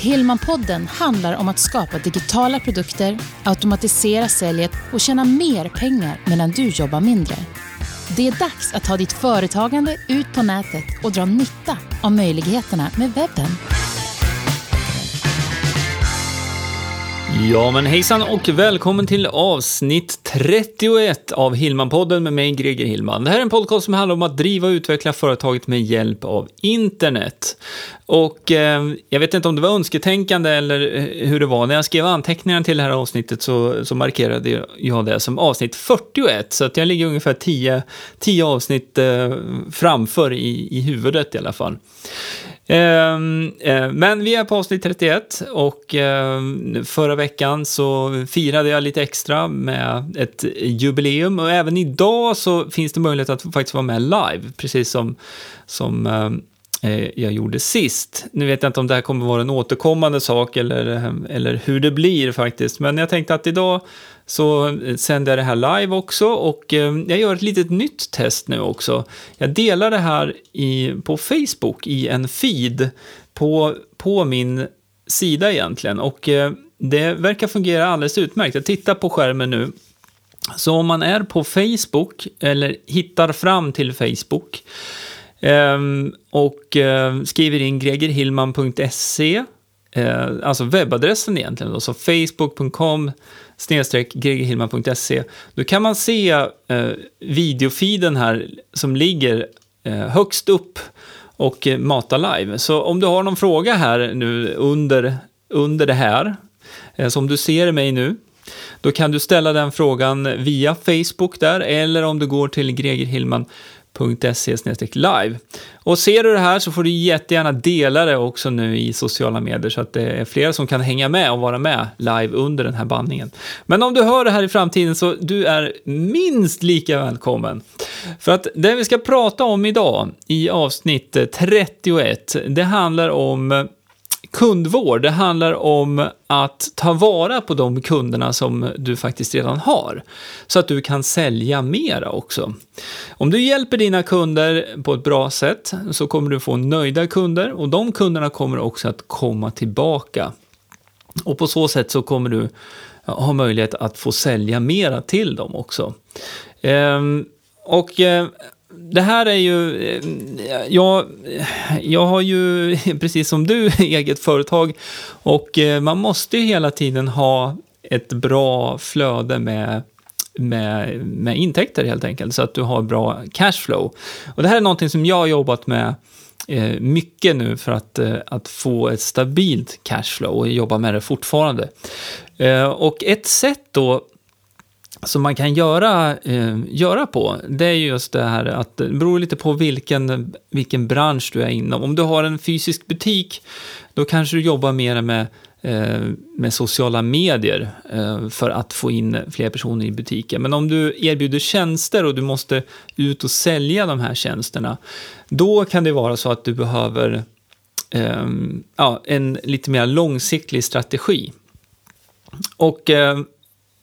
Hillmanpodden handlar om att skapa digitala produkter, automatisera säljet och tjäna mer pengar medan du jobbar mindre. Det är dags att ta ditt företagande ut på nätet och dra nytta av möjligheterna med webben. Ja, men hejsan och välkommen till avsnitt 31 av Hillman-podden med mig, Greger Hillman. Det här är en podcast som handlar om att driva och utveckla företaget med hjälp av internet. Och eh, jag vet inte om det var önsketänkande eller eh, hur det var. När jag skrev anteckningarna till det här avsnittet så, så markerade jag det som avsnitt 41. Så att jag ligger ungefär 10, 10 avsnitt eh, framför i, i huvudet i alla fall. Ehm, eh, men vi är på avsnitt 31 och ehm, förra veckan så firade jag lite extra med ett jubileum och även idag så finns det möjlighet att faktiskt vara med live, precis som, som ehm, Eh, jag gjorde sist. Nu vet jag inte om det här kommer vara en återkommande sak eller, eller hur det blir faktiskt, men jag tänkte att idag så sänder jag det här live också och eh, jag gör ett litet nytt test nu också. Jag delar det här i, på Facebook i en feed på, på min sida egentligen och eh, det verkar fungera alldeles utmärkt. Jag tittar på skärmen nu. Så om man är på Facebook eller hittar fram till Facebook Ehm, och ehm, skriver in gregerhillman.se eh, alltså webbadressen egentligen, då, så facebook.com snedstreck gregerhillman.se. Då kan man se eh, videofiden här som ligger eh, högst upp och mata live. Så om du har någon fråga här nu under, under det här, som du ser mig nu, då kan du ställa den frågan via Facebook där, eller om du går till Greger Hillman live. Och ser du det här så får du jättegärna dela det också nu i sociala medier så att det är fler som kan hänga med och vara med live under den här bandningen. Men om du hör det här i framtiden så du är minst lika välkommen. För att det vi ska prata om idag i avsnitt 31, det handlar om kundvård, det handlar om att ta vara på de kunderna som du faktiskt redan har. Så att du kan sälja mera också. Om du hjälper dina kunder på ett bra sätt så kommer du få nöjda kunder och de kunderna kommer också att komma tillbaka. Och på så sätt så kommer du ha möjlighet att få sälja mera till dem också. Ehm, och eh, det här är ju, eh, jag, jag har ju precis som du eget företag och eh, man måste ju hela tiden ha ett bra flöde med med, med intäkter helt enkelt, så att du har bra cashflow. Och det här är någonting som jag har jobbat med eh, mycket nu för att, eh, att få ett stabilt cashflow och jobba med det fortfarande. Eh, och ett sätt då som man kan göra, eh, göra på, det är just det här att det beror lite på vilken, vilken bransch du är inom. Om du har en fysisk butik, då kanske du jobbar mer med, eh, med sociala medier eh, för att få in fler personer i butiken. Men om du erbjuder tjänster och du måste ut och sälja de här tjänsterna, då kan det vara så att du behöver eh, ja, en lite mer långsiktig strategi. Och eh,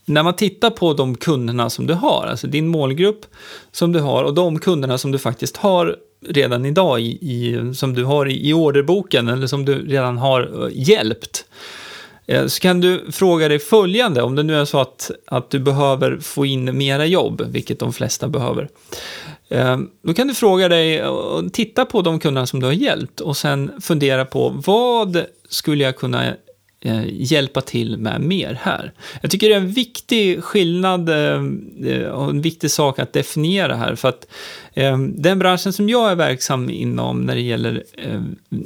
när man tittar på de kunderna som du har, alltså din målgrupp som du har och de kunderna som du faktiskt har redan idag i, i som du har i, i orderboken eller som du redan har eh, hjälpt. Eh, så kan du fråga dig följande, om det nu är så att, att du behöver få in mera jobb, vilket de flesta behöver. Eh, då kan du fråga dig och titta på de kunderna som du har hjälpt och sen fundera på vad skulle jag kunna eh, hjälpa till med mer här. Jag tycker det är en viktig skillnad eh, eh, och en viktig sak att definiera här. För att eh, den branschen som jag är verksam inom när det gäller eh,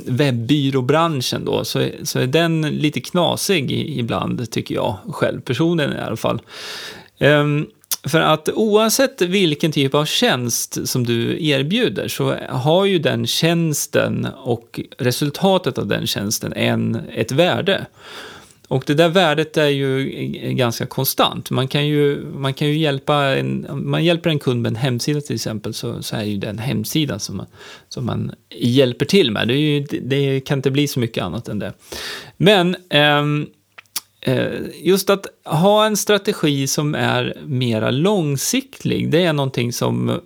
webbyråbranschen då, så är, så är den lite knasig ibland, tycker jag själv, personligen i alla fall. Um, för att oavsett vilken typ av tjänst som du erbjuder så har ju den tjänsten och resultatet av den tjänsten en, ett värde. Och det där värdet är ju ganska konstant. Man kan ju, man kan ju hjälpa en, man hjälper en kund med en hemsida till exempel, så, så är ju den hemsidan som man, som man hjälper till med. Det, ju, det kan inte bli så mycket annat än det. Men ehm, Eh, Eh, just att ha en strategi som är mera långsiktig, det är någonting som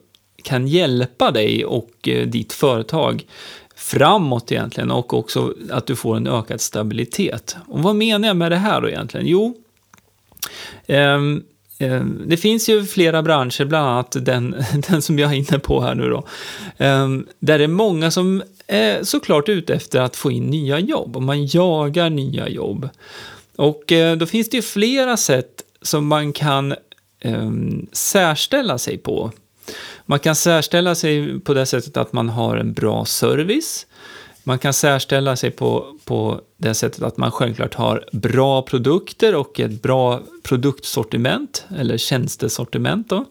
kan hjälpa dig och eh, ditt företag framåt egentligen och också att du får en ökad stabilitet. Och vad menar jag med det här då egentligen? Jo, um, det finns ju flera branscher, bland annat den, den som jag är inne på här nu då, ehm, där det är många som är såklart ute efter att få in nya jobb och man jagar nya jobb. Och eh, då finns det ju flera sätt som man kan um, särställa sig på. Man kan särställa sig på det sättet att man har en bra service. Man kan särställa sig på, på det sättet att man självklart har bra produkter och ett bra produktsortiment, eller tjänstesortiment. Då.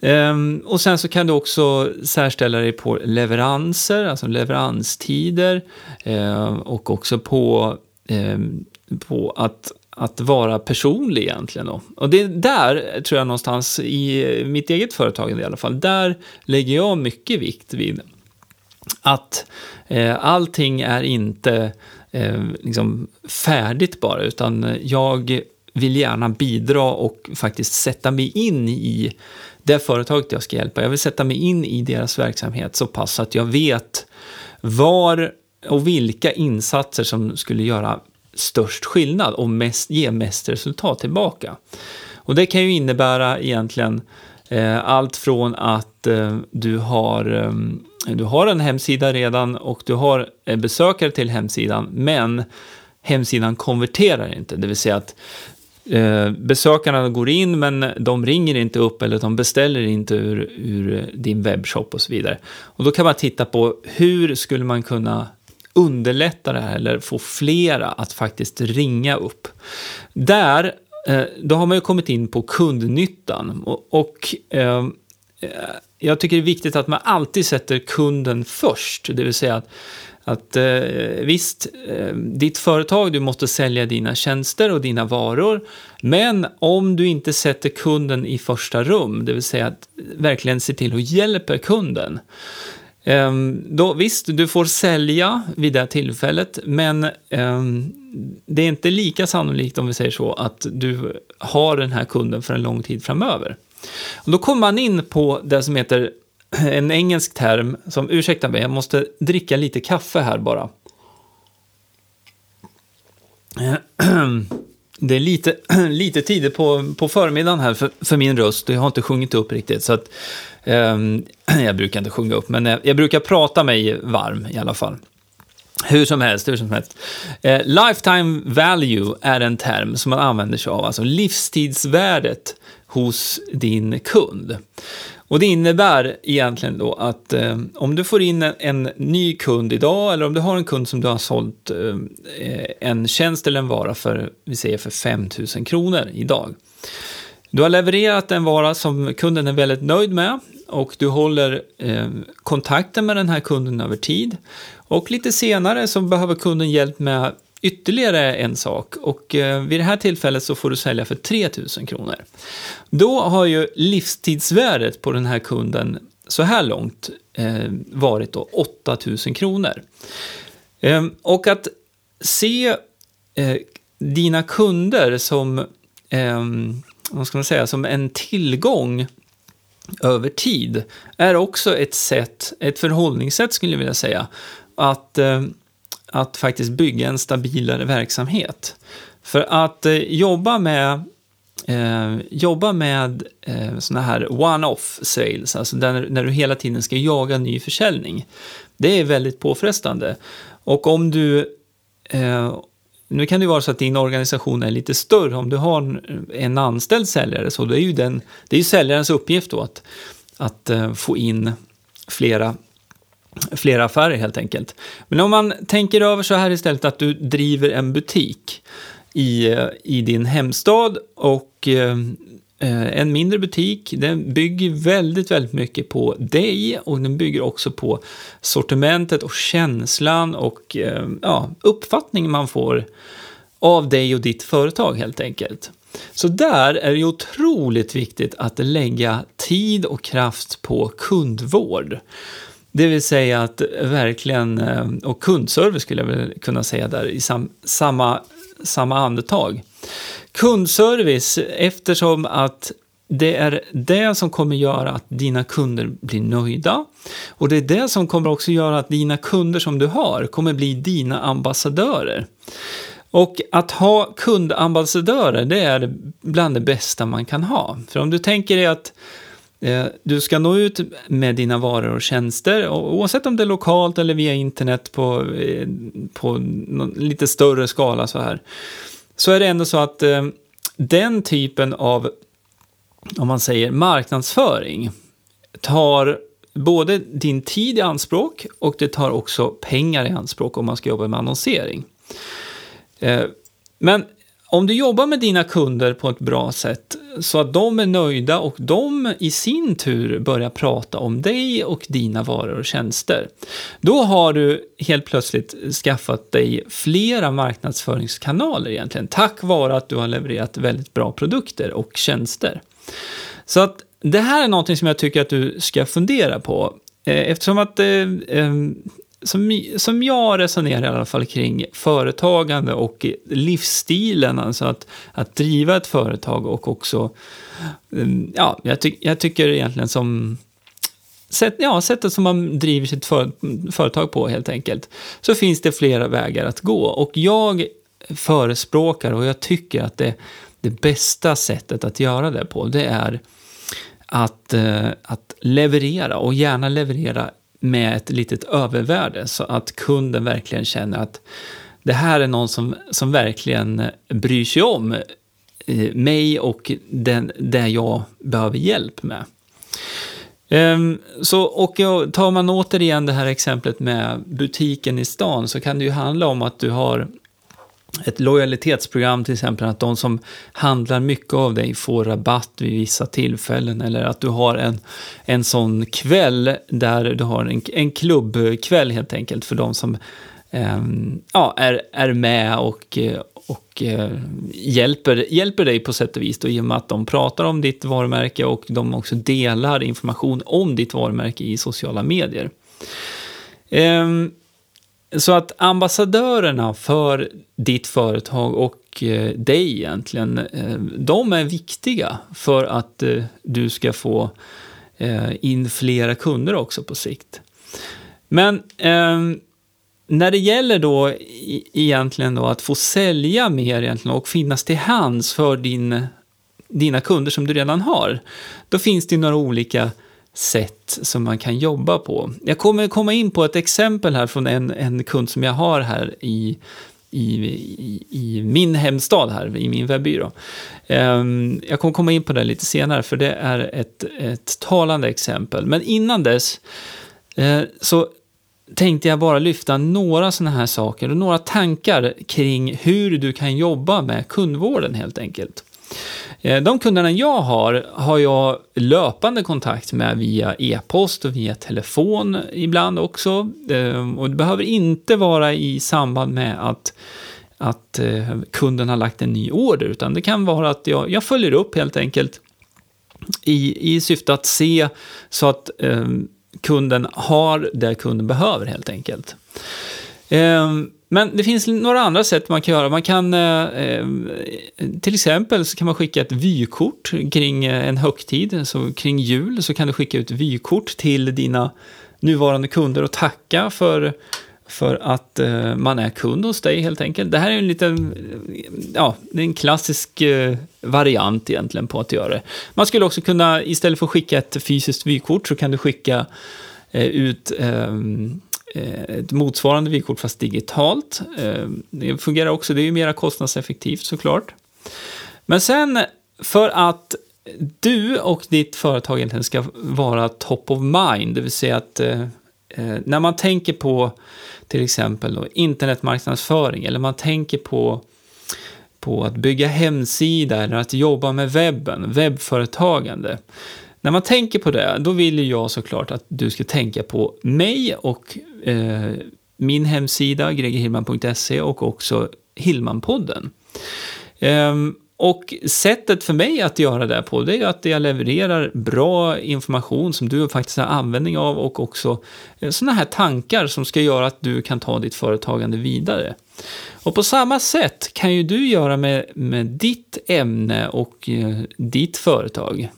Um, och sen så kan du också särställa dig på leveranser, alltså leveranstider uh, och också på, Ehm, på att att vara personlig egentligen. Då. Och det där tror jag någonstans i mitt eget företag i alla fall, där lägger jag mycket vikt vid att eh, allting är inte eh, liksom färdigt bara, utan jag vill gärna bidra och faktiskt sätta mig in i det företaget jag ska hjälpa. Jag vill sätta mig in i deras verksamhet så pass att jag vet var och vilka insatser som skulle göra störst skillnad och mest, ge mest resultat tillbaka. Och det kan ju innebära egentligen eh, allt från att eh, du, har, eh, du har en hemsida redan och du har eh, besökare till hemsidan, men hemsidan konverterar inte, det vill säga att eh, besökarna går in men de ringer inte upp eller de beställer inte ur, ur din webbshop och så vidare. Och då kan man titta på hur skulle man kunna underlätta det här eller få flera att faktiskt ringa upp. Där, eh, då har man ju kommit in på kundnyttan och, och eh, jag tycker det är viktigt att man alltid sätter kunden först, det vill säga att att eh, visst, eh, ditt företag, du måste sälja dina tjänster och dina varor, men om du inte sätter kunden i första rum, det vill säga att verkligen se till att hjälpa kunden, Ehm, då, visst, du får sälja vid det tillfället, men eh, det är inte lika sannolikt, om vi säger så, att du har den här kunden för en lång tid framöver. Och då kommer man in på det som heter en engelsk term som, ursäkta mig, jag måste dricka lite kaffe här bara. Det är lite, lite tidigt på, på förmiddagen här för, för min röst. Jag har inte sjungit upp riktigt. Så att, Ehm, jag brukar inte sjunga upp, men eh, jag, brukar prata mig varm i alla fall. Hur som helst, hur som helst. Eh, lifetime value är en term som man använder sig av, alltså livstidsvärdet hos din kund. Och det innebär egentligen då att eh, om du får in en, en, ny kund idag eller om du har en kund som du har sålt eh, en tjänst eller en vara för, vi säger för 5 000 kronor idag. Du har levererat en vara som kunden är väldigt nöjd med och du håller eh, kontakten med den här kunden över tid. Och lite senare så behöver kunden hjälp med ytterligare en sak och eh, vid det här tillfället så får du sälja för 3000 kronor. Då har ju livstidsvärdet på den här kunden så här långt eh, varit då 8000 kronor. Eh, och att se eh, dina kunder som, eh, vad ska man säga, som en tillgång över tid är också ett sätt, ett förhållningssätt skulle jag vilja säga, att eh, att faktiskt bygga en stabilare verksamhet. För att eh, jobba med eh, jobba med eh, såna här one-off sales, alltså där, när du hela tiden ska jaga ny försäljning, det är väldigt påfrestande. Och om du eh, nu kan det vara så att din organisation är lite större. Om du har en anställd säljare så det är ju den, det är ju säljarens uppgift då att, att eh, få in flera flera affärer helt enkelt. Men om man tänker över så här istället att du driver en butik i, eh, i din hemstad och eh, Eh, en mindre butik, den bygger väldigt, väldigt mycket på dig och den bygger också på sortimentet och känslan och eh, ja, uppfattningen man får av dig och ditt företag helt enkelt. Så där är det otroligt viktigt att lägga tid och kraft på kundvård. Det vill säga att verkligen, eh, och kundservice skulle jag väl kunna säga där i sam, samma, samma andetag. Kundservice, eftersom att det är det som kommer göra att dina kunder blir nöjda. Och det är det som kommer också göra att dina kunder som du har kommer bli dina ambassadörer. Och att ha kundambassadörer, det är bland det bästa man kan ha. För om du tänker dig att eh, du ska nå ut med dina varor och tjänster, oavsett om det är lokalt eller via internet på, eh, på lite större skala så här, så är det ändå så att eh, den typen av, om man säger marknadsföring, tar både din tid i anspråk och det tar också pengar i anspråk om man ska jobba med annonsering. Eh, men om du jobbar med dina kunder på ett bra sätt så att de är nöjda och de i sin tur börjar prata om dig och dina varor och tjänster. Då har du helt plötsligt skaffat dig flera marknadsföringskanaler egentligen tack vare att du har levererat väldigt bra produkter och tjänster. Så att det här är någonting som jag tycker att du ska fundera på eh, eftersom att eh, eh som, som jag resonerar i alla fall kring företagande och livsstilen, alltså att, att driva ett företag och också, mm, ja, jag, ty, jag tycker egentligen som Sätt, ja, sättet som man driver sitt för, företag på helt enkelt, så finns det flera vägar att gå. Och jag förespråkar och jag tycker att det, det bästa sättet att göra det på, det är att, eh, att leverera och gärna leverera med ett litet övervärde så att kunden verkligen känner att det här är någon som, som verkligen bryr sig om eh, mig och den, det jag behöver hjälp med. Um, så, och tar man återigen det här exemplet med butiken i stan så kan det ju handla om att du har ett lojalitetsprogram till exempel, att de som handlar mycket av dig får rabatt vid vissa tillfällen eller att du har en, en sån kväll där du har en, en klubbkväll helt enkelt för de som eh, ja, är, är med och, och eh, hjälper, hjälper dig på sätt och vis då, i och med att de pratar om ditt varumärke och de också delar information om ditt varumärke i sociala medier. Eh, så att ambassadörerna för ditt företag och eh, dig egentligen, eh, de är viktiga för att eh, du ska få eh, in flera kunder också på sikt. Men ehm, när det gäller då egentligen då att få sälja mer egentligen och finnas till hands för din, dina kunder som du redan har, då finns det några olika sätt som man kan jobba på. Jag kommer komma in på ett exempel här från en, en kund som jag har här i, i, i, i min hemstad här, i min webbyrå. Um, jag kommer komma in på det lite senare, för det är ett, ett talande exempel. Men innan dess uh, så tänkte jag bara lyfta några sådana här saker och några tankar kring hur du kan jobba med kundvården helt enkelt. Eh, de kunderna jag har, har jag löpande kontakt med via e-post och via telefon ibland också. Eh, och det behöver inte vara i samband med att att eh, kunden har lagt en ny order, utan det kan vara att jag, jag följer upp helt enkelt i, i syfte att se så att eh, kunden har det kunden behöver helt enkelt. Eh, men det finns några andra sätt man kan göra. Man kan, eh, eh till exempel så kan man skicka ett vykort kring eh, en högtid, så kring jul så kan du skicka ut vykort till dina nuvarande kunder och tacka för, för att eh, man är kund hos dig helt enkelt. Det här är en liten, ja, en klassisk eh, variant egentligen på att göra det. Man skulle också kunna, istället för att skicka ett fysiskt vykort så kan du skicka eh, ut Eh, Eh, ett motsvarande vykort fast digitalt. Eh, det fungerar också, det är ju mer kostnadseffektivt såklart. Men sen för att du och ditt företag egentligen ska vara top of mind, det vill säga att eh, eh när man tänker på till exempel då, internetmarknadsföring eller man tänker på på att bygga hemsida eller att jobba med webben, webbföretagande, när man tänker på det, då vill jag såklart att du ska tänka på mig och eh, min hemsida, gregerhillman.se och också Hillmanpodden. Eh, och sättet för mig att göra det på, det är att jag levererar bra information som du faktiskt har användning av och också eh, sådana här tankar som ska göra att du kan ta ditt företagande vidare. Och på samma sätt kan ju du göra med, med ditt ämne och eh, ditt företag.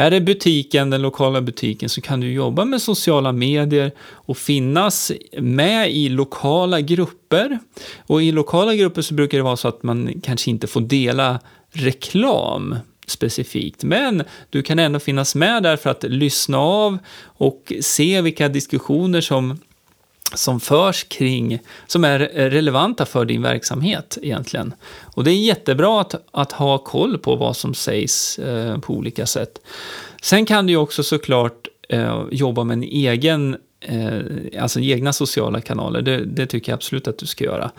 Är det butiken, den lokala butiken, så kan du jobba med sociala medier och finnas med i lokala grupper. Och i lokala grupper så brukar det vara så att man kanske inte får dela reklam specifikt. Men du kan ändå finnas med där för att lyssna av och se vilka diskussioner som som förs kring, som är relevanta för din verksamhet egentligen. Och det är jättebra att, att ha koll på vad som sägs eh, på olika sätt. Sen kan du ju också såklart eh, jobba med en egen, eh, alltså egna sociala kanaler. Det, det, tycker jag absolut att du ska göra.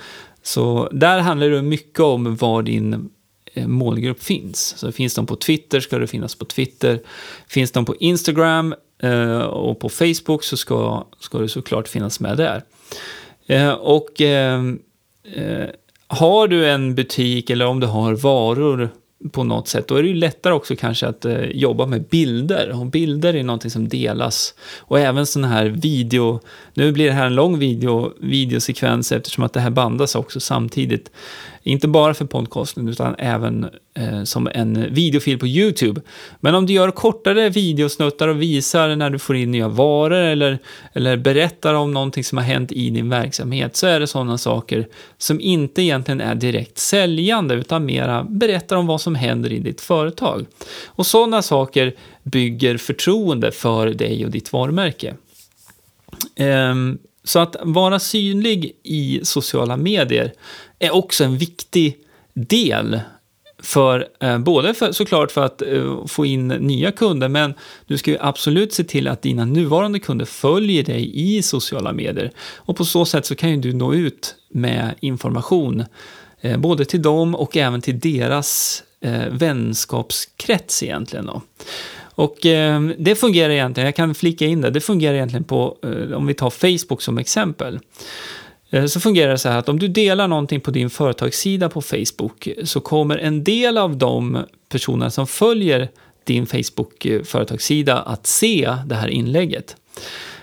Så där handlar det mycket om var din eh, målgrupp finns. Så finns de på Twitter ska det finnas på Twitter. Finns de på Instagram Eh, och på Facebook så ska, ska du såklart finnas med där. Eh, och eh, eh, har du en butik eller om du har varor på något sätt, då är det ju lättare också kanske att eh, jobba med bilder. Och bilder är någonting som delas. Och även sådana här video, nu blir det här en lång video, videosekvens eftersom att det här bandas också samtidigt. Inte bara för podcasten utan även eh, som en videofil på YouTube. Men om du gör kortare videosnuttar och visar när du får in nya varor eller, eller berättar om någonting som har hänt i din verksamhet så är det sådana saker som inte egentligen är direkt säljande utan mera berättar om vad som händer i ditt företag. Och sådana saker bygger förtroende för dig och ditt varumärke. Um, så att vara synlig i sociala medier är också en viktig del för, eh, både för, såklart för att eh, få in nya kunder, men du ska ju absolut se till att dina nuvarande kunder följer dig i sociala medier. Och på så sätt så kan ju du nå ut med information, eh, både till dem och även till deras vänskapskrets egentligen. Då. Och eh, det fungerar egentligen, jag kan flika in det, det fungerar egentligen på, eh, om vi tar Facebook som exempel. Eh, så fungerar det så här att om du delar någonting på din företagssida på Facebook så kommer en del av de personer som följer din Facebook-företagssida eh, att se det här inlägget.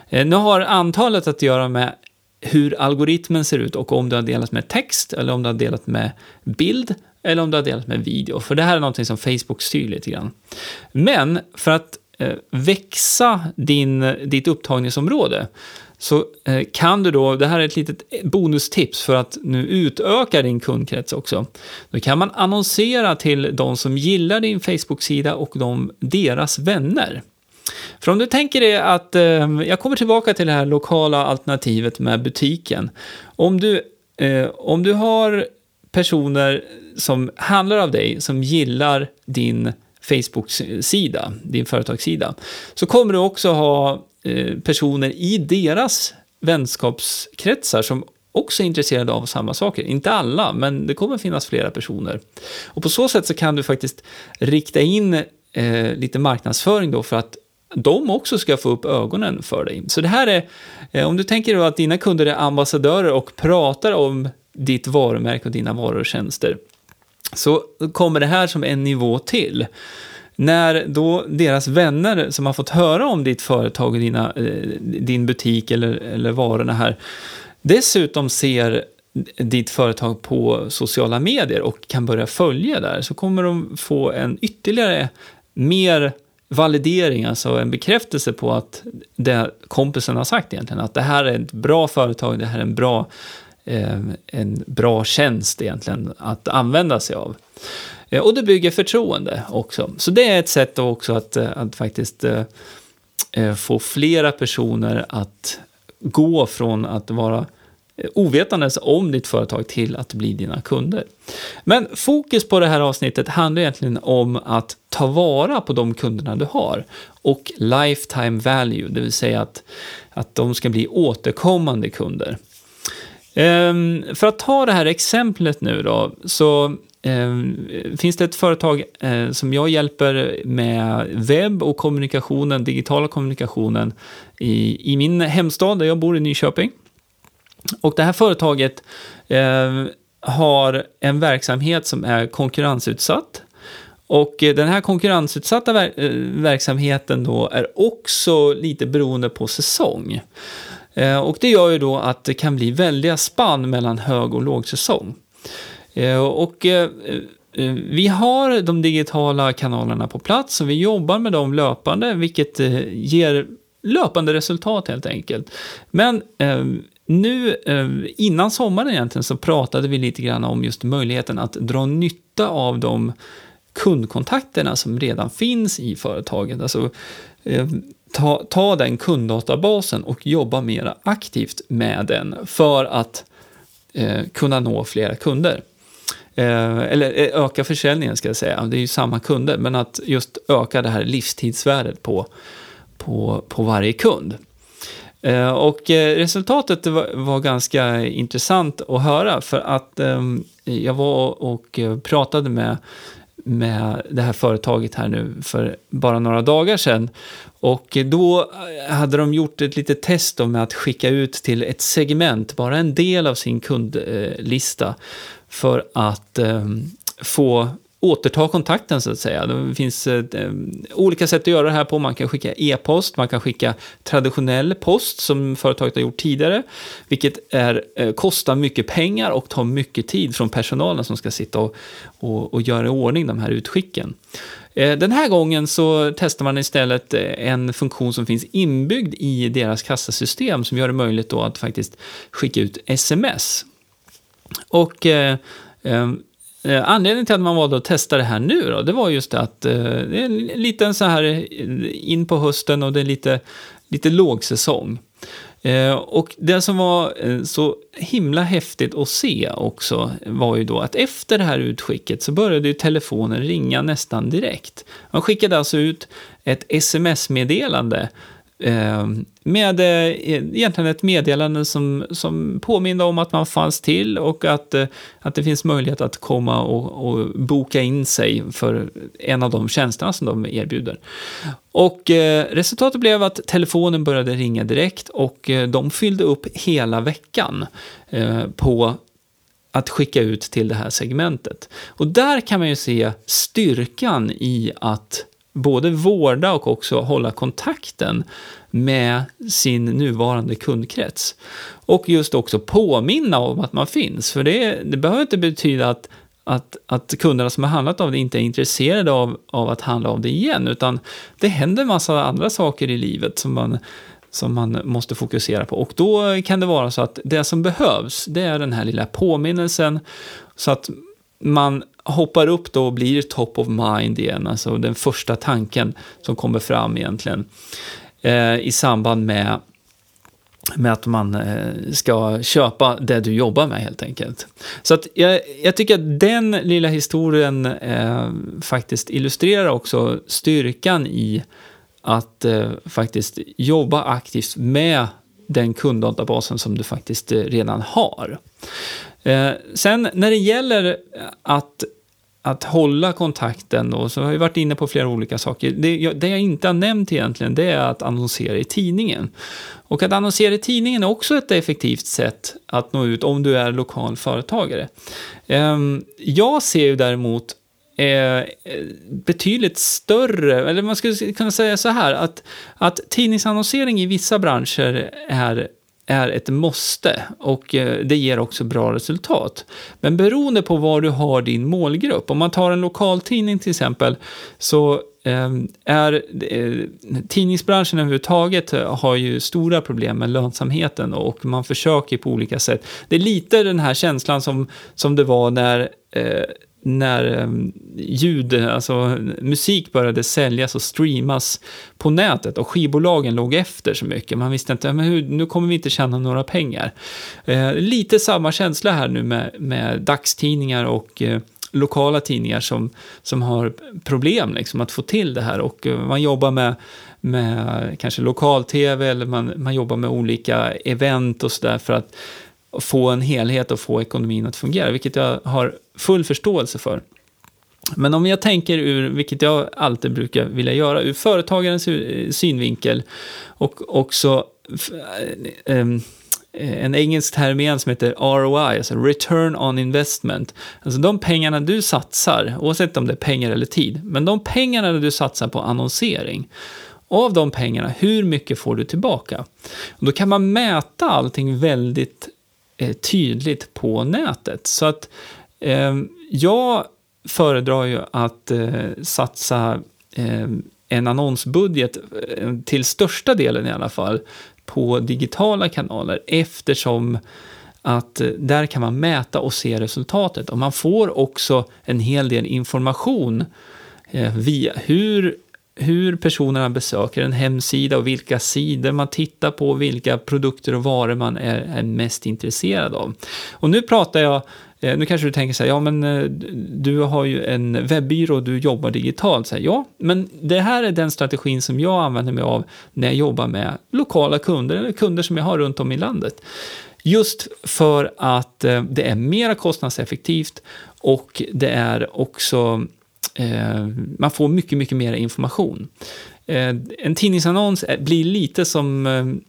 Eh, nu har antalet att göra med hur algoritmen ser ut och om du har delat med text eller om du har delat med bild eller om du har delat med video. För det här är någonting som Facebook styr lite grann. Men för att eh, växa din, ditt upptagningsområde så eh, kan du då, det här är ett litet bonustips för att nu utöka din kundkrets också. Då kan man annonsera till de som gillar din Facebook-sida och de, deras vänner. För om du tänker dig att, eh, jag kommer tillbaka till det här lokala alternativet med butiken. Om du, eh, om du har personer som handlar av dig, som gillar din Facebook-sida, din företagssida, så kommer du också ha eh, personer i deras vänskapskretsar som också är intresserade av samma saker. Inte alla, men det kommer finnas flera personer. Och på så sätt så kan du faktiskt rikta in eh, lite marknadsföring då för att de också ska få upp ögonen för dig. Så det här är, eh, om du tänker då att dina kunder är ambassadörer och pratar om ditt varumärke och dina varor och tjänster, så kommer det här som en nivå till. När då deras vänner som har fått höra om ditt företag och dina, eh, din butik eller, eller varorna här dessutom ser ditt företag på sociala medier och kan börja följa där så kommer de få en ytterligare mer validering, alltså en bekräftelse på att det kompisen har sagt egentligen, att det här är ett bra företag, det här är en bra, Eh, en bra tjänst egentligen att använda sig av. Eh, och det bygger förtroende också. Så det är ett sätt också att, eh, att faktiskt få flera personer att gå från att vara ovetandes om ditt företag till att bli dina kunder. Men fokus på det här avsnittet handlar egentligen om att ta vara på de kunderna du har och lifetime value, det vill säga att, att de ska bli återkommande kunder. Ehm, för att ta det här exemplet nu då, så ehm, finns det ett företag eh, som jag hjälper med webb och kommunikationen, digitala kommunikationen i, i min hemstad där jag bor i Nyköping. Och det här företaget eh, har en verksamhet som är konkurrensutsatt. Och eh, den här konkurrensutsatta ver eh, verksamheten då är också lite beroende på säsong. Eh, och det gör ju då att det kan bli väldiga spann mellan hög och lågsäsong. Eh, och eh, vi har de digitala kanalerna på plats och vi jobbar med dem löpande, vilket ger löpande resultat helt enkelt. Men nu, innan sommaren egentligen, så pratade vi lite grann om just möjligheten att dra nytta av de kundkontakterna som redan finns i företaget. Alltså, ta, ta den kunddatabasen och jobba mer aktivt med den för att eh, kunna nå flera kunder. Eh, eller eh, öka försäljningen ska jag säga, det är ju samma kunder, men att just öka det här livstidsvärdet på, på, på varje kund. Eh, och eh, resultatet var, var, ganska intressant att höra för att ehm, jag var och eh, pratade med med det här företaget här nu för bara några dagar sedan. Och då hade de gjort ett litet test med att skicka ut till ett segment, bara en del av sin kundlista, för att ehm, få återta kontakten så att säga. Det finns eh, eh, olika sätt att göra det här på. Man kan skicka e-post, man kan skicka traditionell post som företaget har gjort tidigare, vilket är, eh, kostar mycket pengar och tar mycket tid från personalen som ska sitta och, och, och göra i ordning de här utskicken. Eh, den här gången så testar man istället eh, en funktion som finns inbyggd i deras kassasystem som gör det möjligt då att faktiskt skicka ut sms. Och eh, eh, anledningen till att man valde att testa det här nu då, det var just att eh, det är lite så här eh, in på hösten och det är lite, lite lågsäsong. Eh, och det som var eh, så himla häftigt att se också var ju då att efter det här utskicket så började ju telefonen ringa nästan direkt. Man skickade alltså ut ett sms-meddelande Eh, Eh, med eh, egentligen ett meddelande som, som påminner om att man fanns till och att, eh, att det finns möjlighet att komma och, och boka in sig för en av de tjänsterna som de erbjuder. Och resultatet blev att telefonen började ringa direkt och de fyllde upp hela veckan på att skicka ut till det här segmentet. Och där kan man ju se styrkan i att både vårda och också hålla kontakten med sin nuvarande kundkrets. Och just också påminna om att man finns, för det, det behöver inte betyda att att, att kunderna som har handlat av det inte är intresserade av, av att handla av det igen, utan det händer en massa andra saker i livet som man, som man måste fokusera på. Och då kan det vara så att det som behövs, det är den här lilla påminnelsen, så att man hoppar upp då och blir top of mind igen, alltså den första tanken som kommer fram egentligen eh, i samband med med att man eh, ska köpa det du jobbar med helt enkelt. Så att jag, jag tycker att den lilla historien eh, faktiskt illustrerar också styrkan i att eh, faktiskt jobba aktivt med den kunddatabasen som du faktiskt eh, redan har. Eh, sen när det gäller att att hålla kontakten då, så har jag varit inne på flera olika saker. Det jag, det jag, inte har nämnt egentligen, det är att annonsera i tidningen. Och att annonsera i tidningen är också ett effektivt sätt att nå ut om du är lokal företagare. Ehm, jag ser ju däremot eh, betydligt större, eller man skulle kunna säga så här, att, att tidningsannonsering i vissa branscher är är ett måste och eh, det ger också bra resultat. Men beroende på var du har din målgrupp, om man tar en lokaltidning till exempel, så ehm, är eh, tidningsbranschen överhuvudtaget eh, har ju stora problem med lönsamheten och man försöker på olika sätt. Det är lite den här känslan som, som det var när eh, när eh, ljud, alltså musik började säljas och streamas på nätet och skivbolagen låg efter så mycket. Man visste inte, men hur, nu kommer vi inte tjäna några pengar. Eh, lite samma känsla här nu med, med dagstidningar och eh, lokala tidningar som, som har problem liksom, att få till det här och eh, man jobbar med med kanske lokal-tv eller man, man jobbar med olika event och sådär för att få en helhet och få ekonomin att fungera, vilket jag har full förståelse för. Men om jag tänker ur, vilket jag alltid brukar vilja göra, ur företagarens eh, synvinkel och också eh, eh, en engelsk term igen som heter ROI, alltså Return on Investment. Alltså de pengarna du satsar, oavsett om det är pengar eller tid, men de pengarna du satsar på annonsering, av de pengarna, hur mycket får du tillbaka? Och då kan man mäta allting väldigt Eh, tydligt på nätet. Så att eh, jag föredrar ju att eh, satsa eh, en annonsbudget, eh, till största delen i alla fall, på digitala kanaler eftersom att eh, där kan man mäta och se resultatet. Och man får också en hel del information eh, via hur, hur personerna besöker en hemsida och vilka sidor man tittar på, vilka produkter och varor man är, är mest intresserad av. Och nu pratar jag eh, nu kanske du tänker så här, ja men eh, du har ju en webbyrå och du jobbar digitalt. Så här, ja, men det här är den strategin som jag använder mig av när jag jobbar med lokala kunder eller kunder som jag har runt om i landet. Just för att eh, det är mer kostnadseffektivt och det är också, Eh, man får mycket, mycket mer information. Eh, en tidningsannons eh, blir lite som,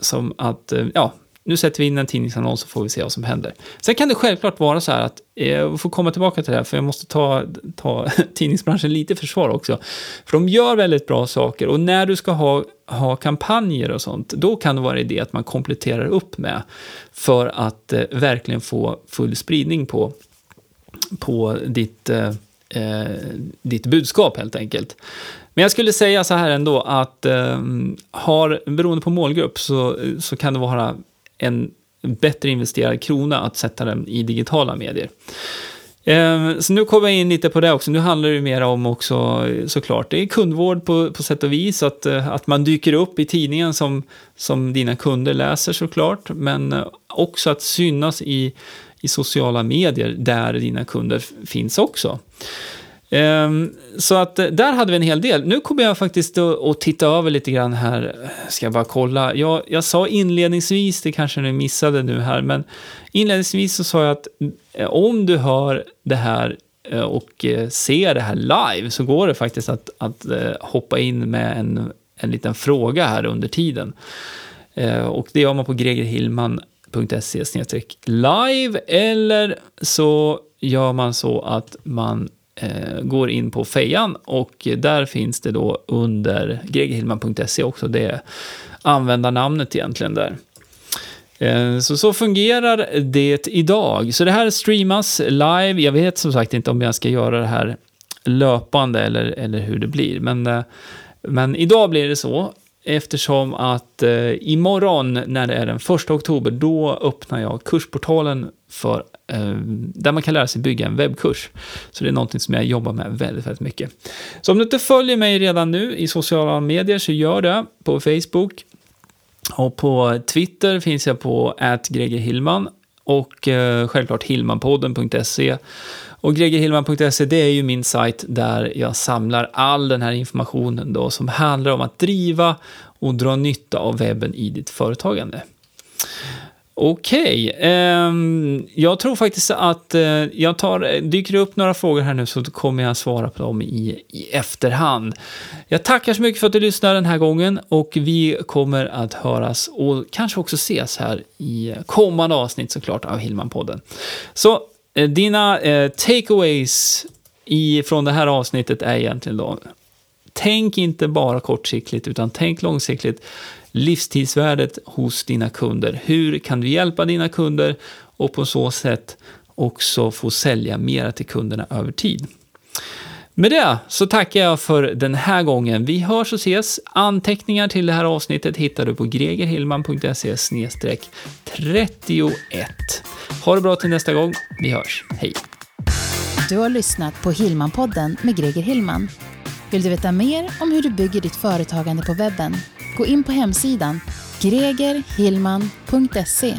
som att, ja, nu sätter vi in en tidningsannons så får vi se vad som händer. Sen kan det självklart vara så här att, jag får komma tillbaka till det här, för jag måste ta, ta tidningsbranschen lite i försvar också. För de gör väldigt bra saker och när du ska ha, ha kampanjer och sånt, då kan det vara idé att man kompletterar upp med för att eh, verkligen få full spridning på, på ditt, eh, eh ditt budskap helt enkelt. Men jag skulle säga så här ändå att eh, har, beroende på målgrupp så, så kan det vara en bättre investerad krona att sätta den i digitala medier. Eh, så nu kommer jag in lite på det också. Nu handlar det mer om också såklart, det är kundvård på, på sätt och vis. Att, eh, att man dyker upp i tidningen som, som dina kunder läser såklart. Men eh, också att synas i, i sociala medier där dina kunder finns också. Ehm, så att eh, där hade vi en hel del. Nu kommer jag faktiskt att titta över lite grann här. Ska jag bara kolla. Jag, jag sa inledningsvis, det kanske ni missade nu här, men inledningsvis så sa jag att eh, om du hör det här eh, och ser det här live så går det faktiskt att, att hoppa in med en, en liten fråga här under tiden. Och det gör man på gregerhillman.se live eller så gör man så att man eh, går in på fejan och där finns det då under greghillman.se också det användarnamnet egentligen där. Eh, så, så fungerar det idag. Så det här streamas live. Jag vet som sagt inte om jag ska göra det här löpande eller, eller hur det blir. Men, eh, men idag blir det så. Eftersom att eh, imorgon när det är den 1 oktober, då öppnar jag kursportalen för eh, där man kan lära sig bygga en webbkurs. Så det är någonting som jag jobbar med väldigt, väldigt mycket. Så om du inte följer mig redan nu i sociala medier så gör det på Facebook. Och på Twitter finns jag på atgregerhillman och eh, självklart hillmanpodden.se. Och gregerhillman.se det är ju min sajt där jag samlar all den här informationen då som handlar om att driva och dra nytta av webben i ditt företagande. Okej, okay. um, jag tror faktiskt att uh, jag tar, dyker det upp några frågor här nu så kommer jag svara på dem i, i efterhand. Jag tackar så mycket för att du lyssnade den här gången och vi kommer att höras och kanske också ses här i kommande avsnitt såklart av Hillman-podden. Så uh, dina uh, takeaways i, från det här avsnittet är egentligen då Tänk inte bara kortsiktigt utan tänk långsiktigt livstidsvärdet hos dina kunder. Hur kan du hjälpa dina kunder och på så sätt också få sälja mera till kunderna över tid. Med det så tackar jag för den här gången. Vi hörs och ses. Anteckningar till det här avsnittet hittar du på gregerhillman.se 31. Ha det bra till nästa gång. Vi hörs. Hej! Du har lyssnat på Hillmanpodden med Greger Hillman. Vill du veta mer om hur du bygger ditt företagande på webben? Gå in på hemsidan gregerhillman.se